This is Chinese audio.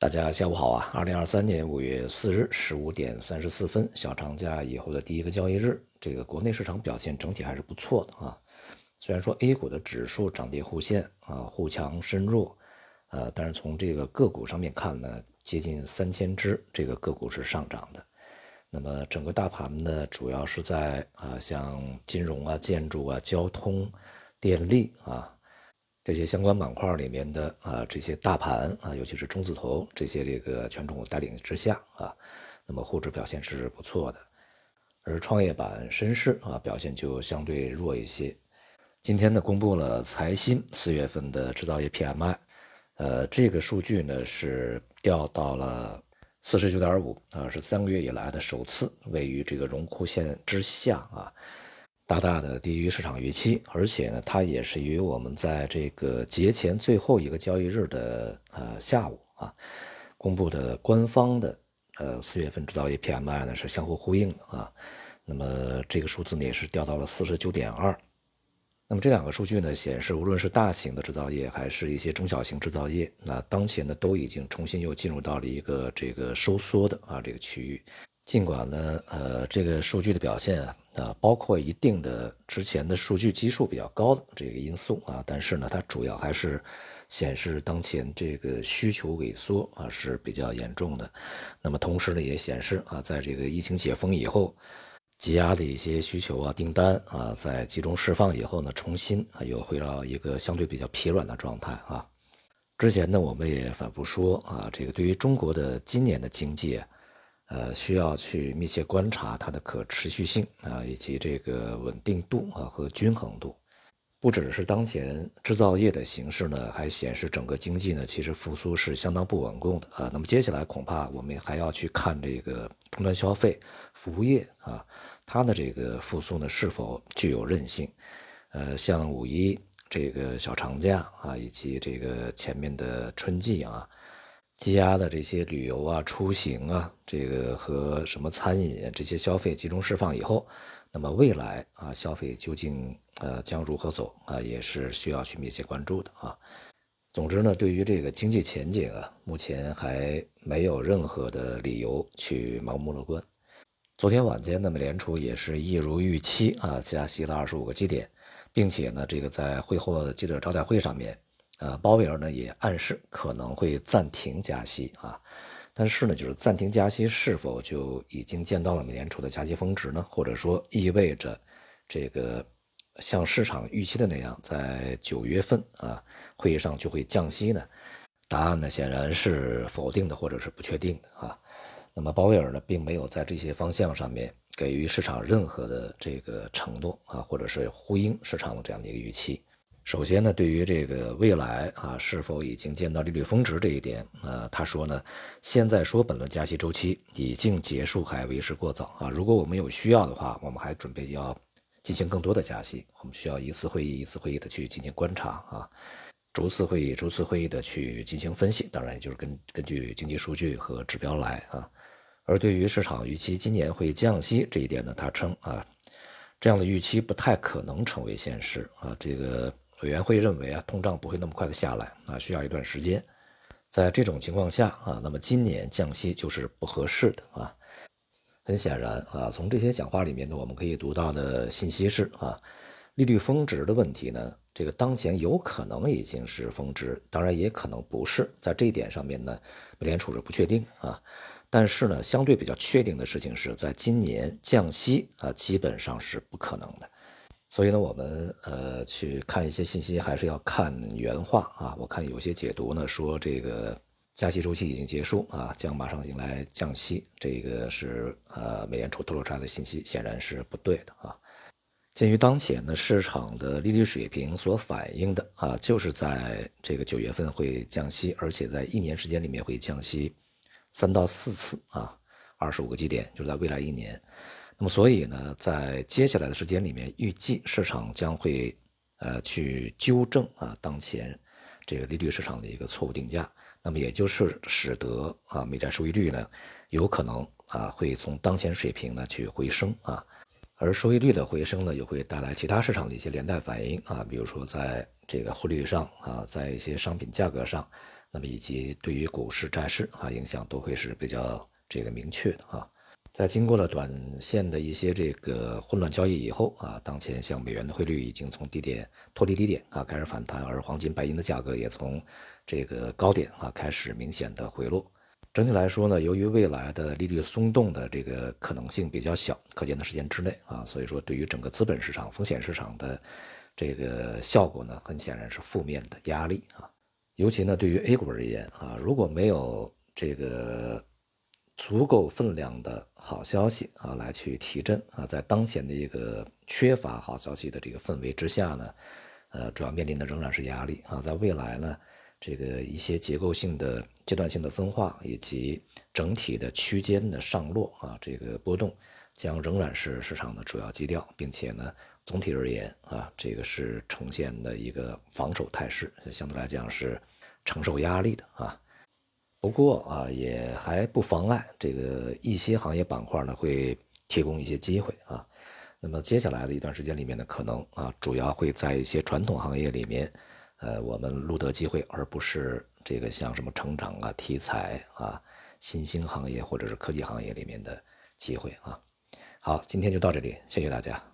大家下午好啊！二零二三年五月四日十五点三十四分，小长假以后的第一个交易日，这个国内市场表现整体还是不错的啊。虽然说 A 股的指数涨跌互现啊，互强深弱，呃，但是从这个个股上面看呢，接近三千只这个个股是上涨的。那么整个大盘呢，主要是在啊，像金融啊、建筑啊、交通、电力啊。这些相关板块里面的啊，这些大盘啊，尤其是中字头这些这个权重带领之下啊，那么沪指表现是不错的，而创业板、深市啊表现就相对弱一些。今天呢，公布了财新四月份的制造业 PMI，呃，这个数据呢是掉到了四十九点五啊，是三个月以来的首次位于这个荣枯线之下啊。大大的低于市场预期，而且呢，它也是与我们在这个节前最后一个交易日的呃下午啊公布的官方的呃四月份制造业 PMI 呢是相互呼应的啊。那么这个数字呢也是掉到了四十九点二。那么这两个数据呢显示，无论是大型的制造业还是一些中小型制造业，那当前呢都已经重新又进入到了一个这个收缩的啊这个区域。尽管呢，呃，这个数据的表现啊，啊，包括一定的之前的数据基数比较高的这个因素啊，但是呢，它主要还是显示当前这个需求萎缩啊是比较严重的。那么同时呢，也显示啊，在这个疫情解封以后，积压的一些需求啊、订单啊，在集中释放以后呢，重新啊又回到一个相对比较疲软的状态啊。之前呢，我们也反复说啊，这个对于中国的今年的经济。啊呃，需要去密切观察它的可持续性啊，以及这个稳定度啊和均衡度。不只是当前制造业的形势呢，还显示整个经济呢其实复苏是相当不稳固的啊。那么接下来恐怕我们还要去看这个终端消费、服务业啊，它的这个复苏呢是否具有韧性？呃，像五一这个小长假啊，以及这个前面的春季啊。积压的这些旅游啊、出行啊，这个和什么餐饮这些消费集中释放以后，那么未来啊，消费究竟呃将如何走啊，也是需要去密切关注的啊。总之呢，对于这个经济前景啊，目前还没有任何的理由去盲目乐观。昨天晚间呢，美联储也是一如预期啊，加息了二十五个基点，并且呢，这个在会后的记者招待会上面。呃，鲍威尔呢也暗示可能会暂停加息啊，但是呢，就是暂停加息是否就已经见到了美联储的加息峰值呢？或者说意味着这个像市场预期的那样，在九月份啊会议上就会降息呢？答案呢显然是否定的或者是不确定的啊。那么鲍威尔呢并没有在这些方向上面给予市场任何的这个承诺啊，或者是呼应市场的这样的一个预期。首先呢，对于这个未来啊，是否已经见到利率峰值这一点，呃，他说呢，现在说本轮加息周期已经结束还为时过早啊。如果我们有需要的话，我们还准备要进行更多的加息。我们需要一次会议一次会议的去进行观察啊，逐次会议逐次会议的去进行分析。当然，也就是根根据经济数据和指标来啊。而对于市场预期今年会降息这一点呢，他称啊，这样的预期不太可能成为现实啊，这个。委员会认为啊，通胀不会那么快的下来啊，需要一段时间。在这种情况下啊，那么今年降息就是不合适的啊。很显然啊，从这些讲话里面呢，我们可以读到的信息是啊，利率峰值的问题呢，这个当前有可能已经是峰值，当然也可能不是。在这一点上面呢，美联储是不确定啊。但是呢，相对比较确定的事情是在今年降息啊，基本上是不可能的。所以呢，我们呃去看一些信息，还是要看原话啊。我看有些解读呢说这个加息周期已经结束啊，将马上迎来降息，这个是呃美联储透露出来的信息，显然是不对的啊。鉴于当前呢市场的利率水平所反映的啊，就是在这个九月份会降息，而且在一年时间里面会降息三到四次啊，二十五个基点，就是在未来一年。那么，所以呢，在接下来的时间里面，预计市场将会呃去纠正啊当前这个利率市场的一个错误定价。那么，也就是使得啊美债收益率呢有可能啊会从当前水平呢去回升啊，而收益率的回升呢，也会带来其他市场的一些连带反应啊，比如说在这个汇率上啊，在一些商品价格上，那么以及对于股市、债市啊影响都会是比较这个明确的啊。在经过了短线的一些这个混乱交易以后啊，当前像美元的汇率已经从低点脱离低点啊开始反弹，而黄金、白银的价格也从这个高点啊开始明显的回落。整体来说呢，由于未来的利率松动的这个可能性比较小，可见的时间之内啊，所以说对于整个资本市场、风险市场的这个效果呢，很显然是负面的压力啊。尤其呢，对于 A 股而言啊，如果没有这个。足够分量的好消息啊，来去提振啊，在当前的一个缺乏好消息的这个氛围之下呢，呃，主要面临的仍然是压力啊。在未来呢，这个一些结构性的阶段性的分化以及整体的区间的上落啊，这个波动将仍然是市场的主要基调，并且呢，总体而言啊，这个是呈现的一个防守态势，相对来讲是承受压力的啊。不过啊，也还不妨碍这个一些行业板块呢会提供一些机会啊。那么接下来的一段时间里面呢，可能啊主要会在一些传统行业里面，呃，我们录得机会，而不是这个像什么成长啊、题材啊、新兴行业或者是科技行业里面的机会啊。好，今天就到这里，谢谢大家。